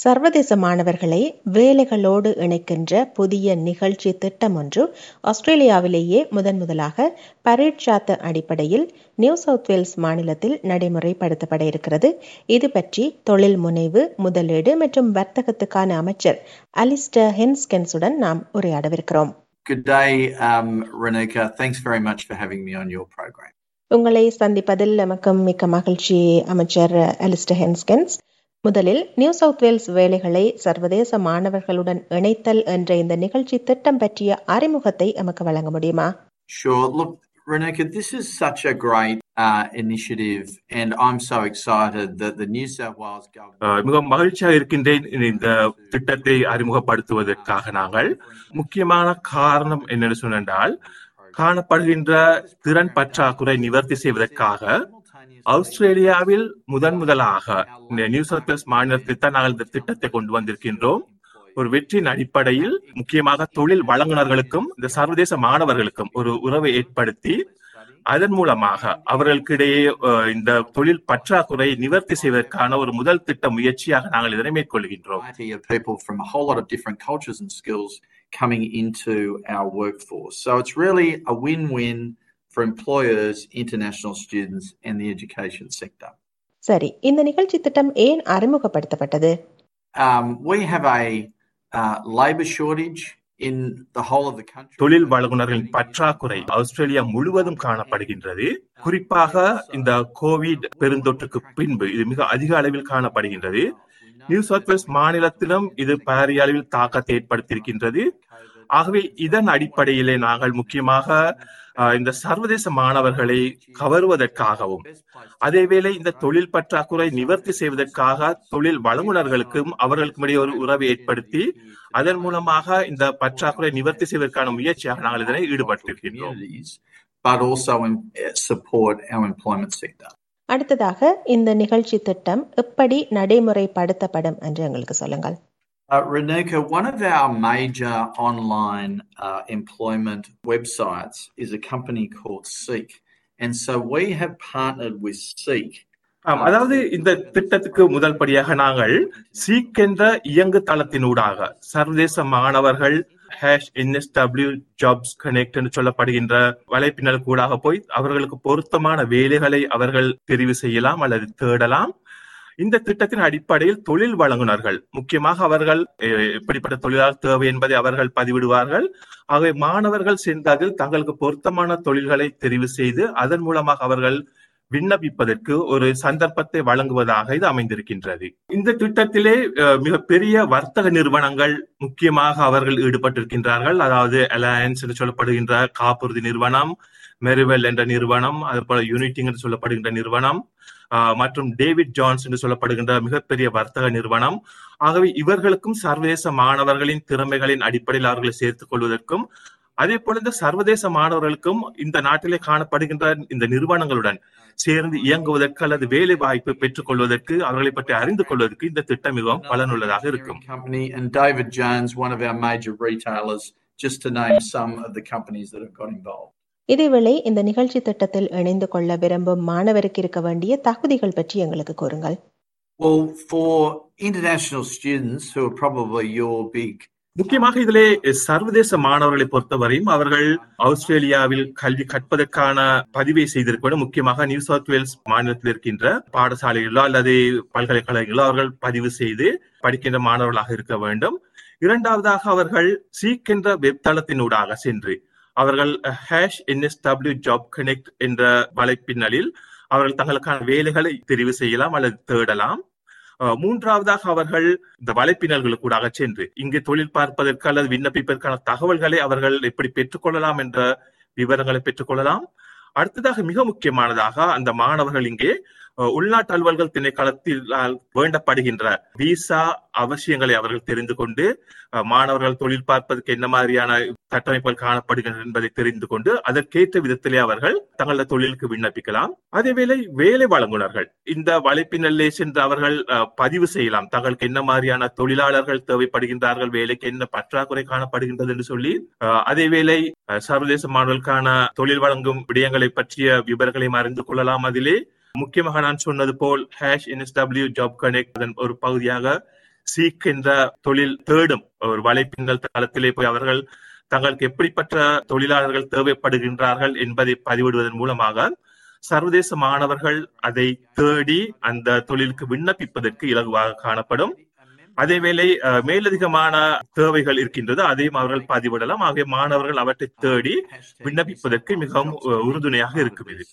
சர்வதேச மாணவர்களை வேலைகளோடு இணைக்கின்ற புதிய நிகழ்ச்சி திட்டம் ஒன்று ஆஸ்திரேலியாவிலேயே முதன் முதலாக பரீட்சாத்த அடிப்படையில் நியூ சவுத் வேல்ஸ் மாநிலத்தில் நடைமுறைப்படுத்தப்பட இருக்கிறது இது பற்றி தொழில் முனைவு முதலீடு மற்றும் வர்த்தகத்துக்கான அமைச்சர் அலிஸ்டர் ஹென்ஸ்கென்ஸுடன் நாம் உரையாடவிருக்கிறோம் Good day, um, Renika. Thanks very much for having me on your program. உங்களை சந்திப்பதில் நமக்கும் மிக்க மகிழ்ச்சி அமைச்சர் அலிஸ்டர் ஹென்ஸ்கென்ஸ் முதலில் நியூ சவுத் வேல்ஸ் வேலைகளை சர்வதேச மாணவர்களுடன் இணைத்தல் என்ற இந்த நிகழ்ச்சி திட்டம் பற்றிய அறிமுகத்தை எமக்கு வழங்க முடியுமா Sure. Look, Renika, this is such a great uh, initiative, and I'm so excited that the New South Wales government. மிக மகிழ்ச்சியாக இருக்கின்றேன் இந்த திட்டத்தை அறிமுகப்படுத்துவதற்காக நாங்கள் முக்கியமான காரணம் என்னென்னு சொன்னால் காணப்படுகின்ற திறன் பற்றாக்குறை நிவர்த்தி செய்வதற்காக ஆஸ்திரேலியாவில் முதன் முதலாக இந்த நியூ சவுத் வேல்ஸ் மாநிலத்தில் தான் நாங்கள் இந்த திட்டத்தை கொண்டு வந்திருக்கின்றோம் ஒரு வெற்றியின் அடிப்படையில் முக்கியமாக தொழில் வழங்குனர்களுக்கும் இந்த சர்வதேச மாணவர்களுக்கும் ஒரு உறவை ஏற்படுத்தி அதன் மூலமாக அவர்களுக்கிடையே இந்த தொழில் பற்றாக்குறை நிவர்த்தி செய்வதற்கான ஒரு முதல் திட்ட முயற்சியாக நாங்கள் இதனை மேற்கொள்கின்றோம் coming into our workforce. So it's really a win win for employers, international students, and the education sector. சரி இந்த நிகழ்ச்சி திட்டம் ஏன் அறிமுகப்படுத்தப்பட்டது Um, we have a uh, labour shortage in the whole of the country. தொழில் வழங்குனர்களின் பற்றாக்குறை Australia முழுவதும் காணப்படுகின்றது குறிப்பாக இந்த கோவிட் பெருந்தொற்றுக்கு பின்பு இது மிக அதிக அளவில் காணப்படுகின்றது நியூ சவுத் வேல்ஸ் மாநிலத்திலும் இது பாரிய அளவில் தாக்கத்தை ஏற்படுத்தியிருக்கின்றது ஆகவே இதன் அடிப்படையிலே நாங்கள் முக்கியமாக இந்த சர்வதேச மாணவர்களை கவருவதற்காகவும் அதேவேளை இந்த தொழில் பற்றாக்குறை நிவர்த்தி செய்வதற்காக தொழில் வழங்குனர்களுக்கும் அவர்களுக்கும் இடையே ஒரு உறவை ஏற்படுத்தி அதன் மூலமாக இந்த பற்றாக்குறை நிவர்த்தி செய்வதற்கான முயற்சியாக நாங்கள் இதனை ஈடுபட்டிருக்கின்றோம் communities, but also in, support our employment sector. அடுத்ததாக இந்த நிகழ்ச்சி திட்டம் எப்படி நடைமுறைப்படுத்தப்படும் என்று எங்களுக்கு சொல்லுங்கள் Uh, Renuka, one of our major online uh, employment websites is a company called Seek. And so we have partnered with Seek. ஆம், அதாவது இந்த திட்டத்துக்கு முதல் படியாக நாங்கள் சீக் என்ற இயங்கு தளத்தினூடாக சர்வதேச மாணவர்கள் ஹேஷ் என்எஸ்டபிள்யூ ஜாப்ஸ் கனெக்ட் என்று சொல்லப்படுகின்ற வலைப்பின்னல் கூடாக போய் அவர்களுக்கு பொருத்தமான வேலைகளை அவர்கள் தெரிவு செய்யலாம் அல்லது தேடலாம் இந்த திட்டத்தின் அடிப்படையில் தொழில் வழங்குனர்கள் முக்கியமாக அவர்கள் அஹ், தொழிலாளர் தேவை என்பதை அவர்கள் பதிவிடுவார்கள். ஆகவே மாணவர்கள் சென்று அதில் தங்களுக்கு பொருத்தமான தொழில்களை தெரிவு செய்து அதன் மூலமாக அவர்கள் விண்ணப்பிப்பதற்கு ஒரு சந்தர்ப்பத்தை வழங்குவதாக இது அமைந்திருக்கின்றது. இந்த திட்டத்திலே மிக மிகப்பெரிய வர்த்தக நிறுவனங்கள் முக்கியமாக அவர்கள் ஈடுபட்டிருக்கின்றார்கள். அதாவது அலையன்ஸ் என்று சொல்லப்படுகின்ற காப்புறுதி நிறுவனம் மெரிவெல் என்ற நிறுவனம் அது போல யூனிட்டிங் என்று சொல்லப்படுகின்ற நிறுவனம் ஆஹ், மற்றும் டேவிட் ஜான்ஸ் என்று சொல்லப்படுகின்ற மிகப்பெரிய வர்த்தக நிறுவனம். ஆகவே இவர்களுக்கும் சர்வதேச மாணவர்களின் திறமைகளின் அடிப்படையில் அவர்களை சேர்த்துக் கொள்வதற்கும் அதே போல இந்த சர்வதேச மாணவர்களுக்கும் இந்த நாட்டிலே காணப்படுகின்ற இந்த நிறுவனங்களுடன் சேர்ந்து இயங்குவதற்கு அல்லது வேலை வாய்ப்பு பெற்றுக் கொள்வதற்கு அவர்களை பற்றி அறிந்து கொள்வதற்கு இந்த திட்டம் மிகவும் பலனுள்ளதாக இருக்கும் Company and David Jones, one of our major retailers, just to name some of the companies that have got involved. இதேவேளை இந்த நிகழ்ச்சி திட்டத்தில் இணைந்து கொள்ள விரும்பும் மாணவருக்கு இருக்க வேண்டிய தகுதிகள் பற்றி எங்களுக்கு கூறுங்கள் Well, for international students who are probably your big முக்கியமாக இதிலே சர்வதேச மாணவர்களை பொறுத்தவரையும் அவர்கள் ஆஸ்திரேலியாவில் கல்வி கற்பதற்கான பதிவை செய்திருக்க முக்கியமாக நியூ சவுத் வேல்ஸ் மாநிலத்தில் இருக்கின்ற பாடசாலைகளோ அல்லது பல்கலைக்கழகங்களோ அவர்கள் பதிவு செய்து படிக்கின்ற மாணவர்களாக இருக்க வேண்டும். இரண்டாவதாக அவர்கள் சீக் என்ற சென்று அவர்கள் ஹேஷ் என்எஸ்டபிள்யூ ஜாப் கனெக்ட் என்ற வலைப்பின்னலில் அவர்கள் தங்களுக்கான வேலைகளை தெரிவு செய்யலாம் அல்லது தேடலாம். மூன்றாவதாக அவர்கள் இந்த வலைப்பின்னல்களுக்கூடாக சென்று இங்கு தொழில் பார்ப்பதற்கு அல்லது விண்ணப்பிப்பதற்கான தகவல்களை அவர்கள் எப்படி பெற்றுக்கொள்ளலாம் என்ற விவரங்களை பெற்றுக்கொள்ளலாம். அடுத்ததாக மிக முக்கியமானதாக அந்த மாணவர்கள் இங்கே உள்நாட்டு அலுவல்கள் திணைக்களத்தில் வேண்டப்படுகின்ற விசா அவசியங்களை அவர்கள் தெரிந்து கொண்டு மாணவர்கள் தொழில் பார்ப்பதற்கு என்ன மாதிரியான கட்டமைப்புகள் காணப்படுகின்றன என்பதை தெரிந்து கொண்டு அதற்கேற்ற விதத்திலே அவர்கள் தங்களது தொழிலுக்கு விண்ணப்பிக்கலாம். அதேவேளை வேலை வழங்குனர்கள் இந்த வலைப்பின்னலே சென்று அவர்கள் அஹ், பதிவு செய்யலாம். தங்களுக்கு என்ன மாதிரியான தொழிலாளர்கள் தேவைப்படுகின்றார்கள் வேலைக்கு என்ன பற்றாக்குறை காணப்படுகின்றது என்று சொல்லி அதேவேளை சர்வதேச மாணவர்களுக்கான தொழில் வழங்கும் விடயங்களை பற்றிய விவரங்களையும் அறிந்து கொள்ளலாம் அதிலே. முக்கியமாக நான் சொன்னது போல் ஹேஷ் என்எஸ்டபிள்யூ ஜாப் கனெக்ட் அதன் ஒரு பகுதியாக சீக் என்ற தொழில் தேடும் ஒரு வலைப்பின்னல் தளத்திலே போய் அவர்கள் தங்களுக்கு எப்படிப்பட்ட தொழிலாளர்கள் தேவைப்படுகின்றார்கள் என்பதை பதிவிடுவதன் மூலமாக சர்வதேச மாணவர்கள் அதை தேடி அந்த தொழிலுக்கு விண்ணப்பிப்பதற்கு இலகுவாக காணப்படும். அதேவேளை மேலதிகமான தேவைகள் இருக்கின்றது அதையும் அவர்கள் பதிவிடலாம். ஆகிய மாணவர்கள் அவற்றை தேடி விண்ணப்பிப்பதற்கு மிகவும் உறுதுணையாக இருக்கும் இது.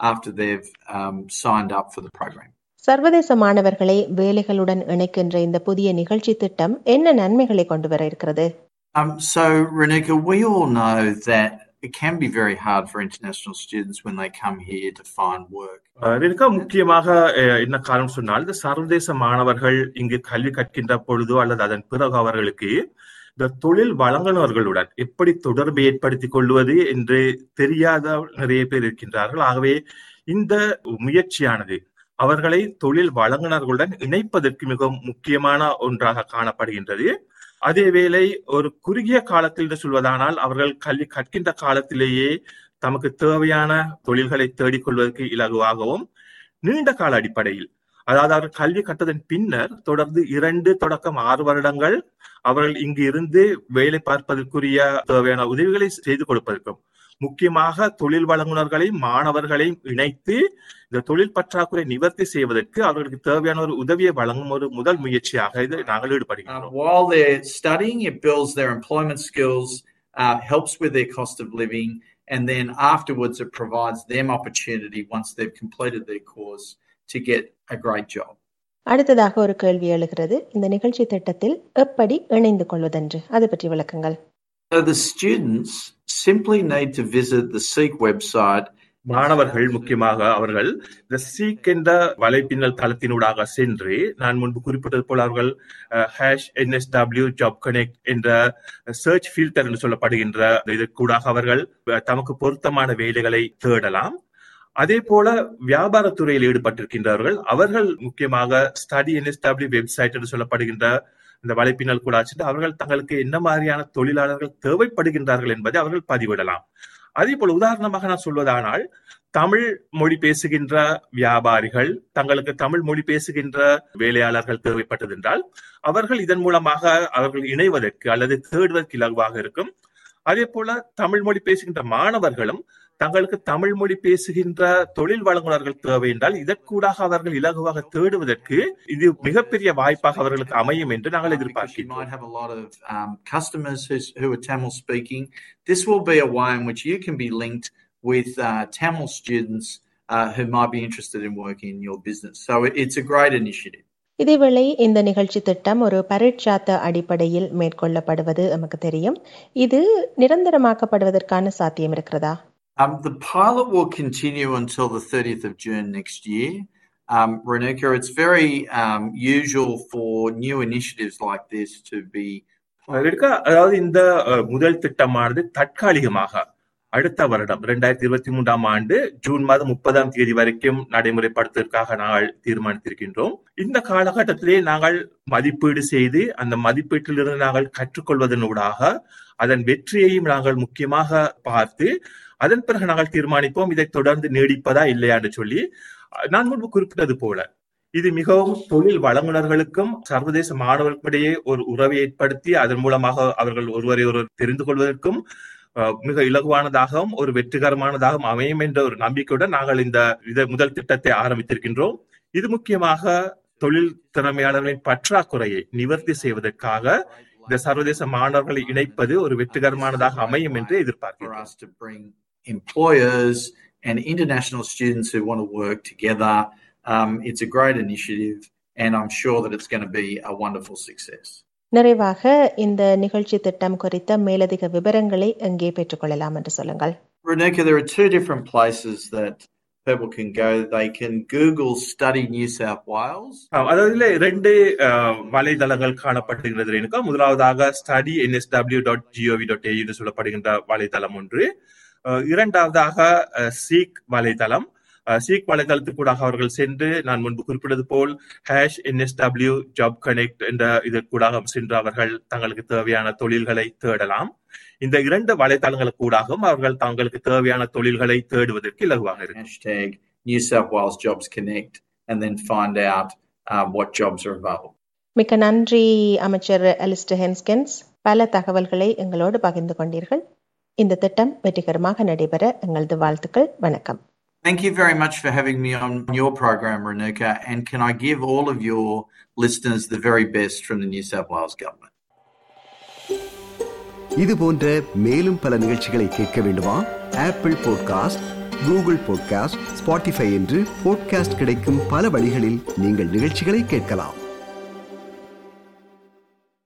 After they've um, signed up for the program. சர்வதேச மாணவர்களை வேலைகளுடன் இணைக்கின்ற இந்த புதிய நிகழ்ச்சி திட்டம் என்ன நன்மைகளை கொண்டு வர இருக்கிறது Um, so, Renika, we all know that it can be very hard for international students when they come here to find work. அஹ், இதற்கு முக்கியமாக அஹ், என்ன காரணம் சொன்னால் இந்த சர்வதேச மாணவர்கள் இங்கு கல்வி கற்கின்ற பொழுதோ அல்லது அதன் பிறகு அவர்களுக்கு இந்த தொழில் வழங்குனர்களுடன் எப்படி தொடர்பு ஏற்படுத்திக் கொள்வது என்று தெரியாத நிறைய பேர் இருக்கின்றார்கள். ஆகவே இந்த முயற்சியானது அவர்களை தொழில் வழங்குனர்களுடன் இணைப்பதற்கு மிகவும் முக்கியமான ஒன்றாக காணப்படுகின்றது. அதேவேளை ஒரு குறுகிய காலத்தில் என்று சொல்வதானால் அவர்கள் கல்வி கற்கின்ற காலத்திலேயே தமக்கு தேவையான தொழில்களை தேடிக்கொள்வதற்கு இலகுவாகவும் நீண்ட கால அடிப்படையில் அதாவது அவர்கள் கல்வி கற்றதன் பின்னர் தொடர்ந்து இரண்டு தொடக்கம் ஆறு வருடங்கள் அவர்கள் இங்கு இருந்து வேலை பார்ப்பதற்குரிய தேவையான உதவிகளை செய்து கொடுப்பதற்கும் முக்கியமாக தொழில் வழங்குனர்களையும் மாணவர்களையும் இணைத்து இந்த தொழில் பற்றாக்குறை நிவர்த்தி செய்வதற்கு அவர்களுக்கு தேவையான ஒரு உதவியை வழங்கும் ஒரு முதல் முயற்சியாக இது நாங்கள் ஈடுபடுகிறோம் um, while they're studying, it builds their employment skills, uh, helps with their cost of living, and then afterwards it provides them opportunity once they've completed their course to get a great job. அடுத்ததாக ஒரு கேள்வி எழுகிறது இந்த நிகழ்ச்சி திட்டத்தில் எப்படி இணைந்து கொள்வதென்று அது பற்றி விளக்குங்கள் So the students simply need to visit the Seek website. மாணவர்கள் முக்கியமாக அவர்கள் இந்த சீக் என்ற வலைப்பின்னல் தளத்தினூடாக சென்று நான் முன்பு குறிப்பிட்டது போல அவர்கள் ஹேஷ் என்எஸ்டபிள்யூ ஜாப் கனெக்ட் என்ற சர்ச் ஃபில்டர் என்று சொல்லப்படுகின்ற இதற்கூடாக அவர்கள் தமக்கு பொருத்தமான வேலைகளை தேடலாம் அதே போல வியாபாரத்துறையில் ஈடுபட்டிருக்கின்றவர்கள் அவர்கள் முக்கியமாக ஸ்டடி என்எஸ்டபிள்யூ வெப்சைட் என்று சொல்லப்படுகின்ற இந்த வலைப்பின்னல் கூட சென்று அவர்கள் தங்களுக்கு என்ன மாதிரியான தொழிலாளர்கள் தேவைப்படுகின்றார்கள் என்பதை அவர்கள் பதிவிடலாம். அதே போல உதாரணமாக நான் சொல்வதானால் தமிழ் மொழி பேசுகின்ற வியாபாரிகள் தங்களுக்கு தமிழ் மொழி பேசுகின்ற வேலையாளர்கள் தேவைப்பட்டது என்றால் அவர்கள் இதன் மூலமாக அவர்கள் இணைவதற்கு அல்லது தேடுவதற்கு இலகுவாக இருக்கும். அதே போல தமிழ் மொழி பேசுகின்ற மாணவர்களும் தங்களுக்கு தமிழ் மொழி பேசுகின்ற தொழில் வழங்குனர்கள் தேவை என்றால் இதற்கூடாக அவர்கள் இலகுவாக தேடுவதற்கு இது மிகப்பெரிய வாய்ப்பாக அவர்களுக்கு அமையும் என்று நாங்கள் uh, எதிர்பார்க்கிறோம் might have a lot of um, customers who's, who are Tamil speaking. This will be a way in which you can be linked with uh, Tamil students uh, who might be interested in working in your business. So it- it's a great initiative. இதேவேளை இந்த நிகழ்ச்சி திட்டம் ஒரு பரீட்சாத்த அடிப்படையில் மேற்கொள்ளப்படுவது நமக்கு தெரியும் இது நிரந்தரமாக்கப்படுவதற்கான சாத்தியம் இருக்கிறதா Um, Um, the pilot will continue until the 30th of June next year. Um, Renika, it's very um, usual for new initiatives like this to be அதாவது இந்த முதல் திட்டமானது தற்காலிகமாக அடுத்த வருடம் இரண்டாயிரத்தி இருபத்தி மூன்றாம் ஆண்டு ஜூன் மாதம் முப்பதாம் தேதி வரைக்கும் நடைமுறைப்படுத்துவதற்காக நாங்கள் தீர்மானித்திருக்கின்றோம் இந்த காலகட்டத்திலே நாங்கள் மதிப்பீடு செய்து அந்த மதிப்பீட்டிலிருந்து நாங்கள் கற்றுக்கொள்வதனூடாக அதன் வெற்றியையும் நாங்கள் முக்கியமாக பார்த்து அதன் பிறகு நாங்கள் தீர்மானிப்போம் இதை தொடர்ந்து நீடிப்பதா இல்லையா என்று சொல்லி நான் முன்பு குறிப்பிட்டது போல இது மிகவும் தொழில் வழங்குனர்களுக்கும் சர்வதேச மாணவர்களுக்கிடையே ஒரு உறவை ஏற்படுத்தி அதன் மூலமாக அவர்கள் ஒருவரை ஒருவர் தெரிந்து கொள்வதற்கும் மிக இலகுவானதாகவும் ஒரு வெற்றிகரமானதாகவும் அமையும் என்ற ஒரு நம்பிக்கையுடன் நாங்கள் இந்த இத முதல் திட்டத்தை ஆரம்பித்திருக்கின்றோம். இது முக்கியமாக தொழில் திறமையாளர்களின் பற்றாக்குறையை நிவர்த்தி செய்வதற்காக இந்த சர்வதேச மாணவர்களை இணைப்பது ஒரு வெற்றிகரமானதாக அமையும் என்று எதிர்பார்க்கிறோம் employers and international students who want to work together. Um, it's a great initiative, and I'm sure that it's going to be a wonderful success. நிறைவாக இந்த நிகழ்ச்சி திட்டம் குறித்த மேலதிக விவரங்களை எங்கே பெற்றுக்கொள்ளலாம் என்று சொல்லுங்கள் Renika, there are two different places that people can go, they can Google Study New South Wales. அதாவது ரெண்டு வலைதளங்கள் காணப்படுகிறது எனக்கு முதலாவதாக டாட் ஏ சொல்லப்படுகின்ற வலைதளம் ஒன்று இரண்டாவதாக சீக் வலைதளம். சீக் வலைதளத்துக்கூடாக அவர்கள் சென்று நான் முன்பு குறிப்பிட்டது போல் ஹேஷ் என்எஸ்டபிள்யூ ஜாப் கனெக்ட் என்ற இதற்கூடாக சென்று அவர்கள் தங்களுக்கு தேவையான தொழில்களை தேடலாம். இந்த இரண்டு வலைதளங்களுக்கூடாகவும் அவர்கள் தங்களுக்கு தேவையான தொழில்களை தேடுவதற்கு இலகுவாக இருக்கும். Hashtag New South Wales Jobs Connect and then find out uh, what jobs are available. மிக்க நன்றி அமைச்சர் அலிஸ்டர் ஹென்ஸ்கென்ஸ் பல தகவல்களை எங்களோடு பகிர்ந்து கொண்டீர்கள். இந்த திட்டம் வெற்றிகரமாக நடைபெற எங்களது வாழ்த்துக்கள் வணக்கம் Thank you very much for having me on your program, Renuka. And can I give all of your listeners the very best from the New South Wales Government? இது போன்ற மேலும் பல நிகழ்ச்சிகளை கேட்க வேண்டுமா Apple podcast Google podcast Spotify என்று podcast கிடைக்கும் பல வழிகளில் நீங்கள் நிகழ்ச்சிகளை கேட்கலாம்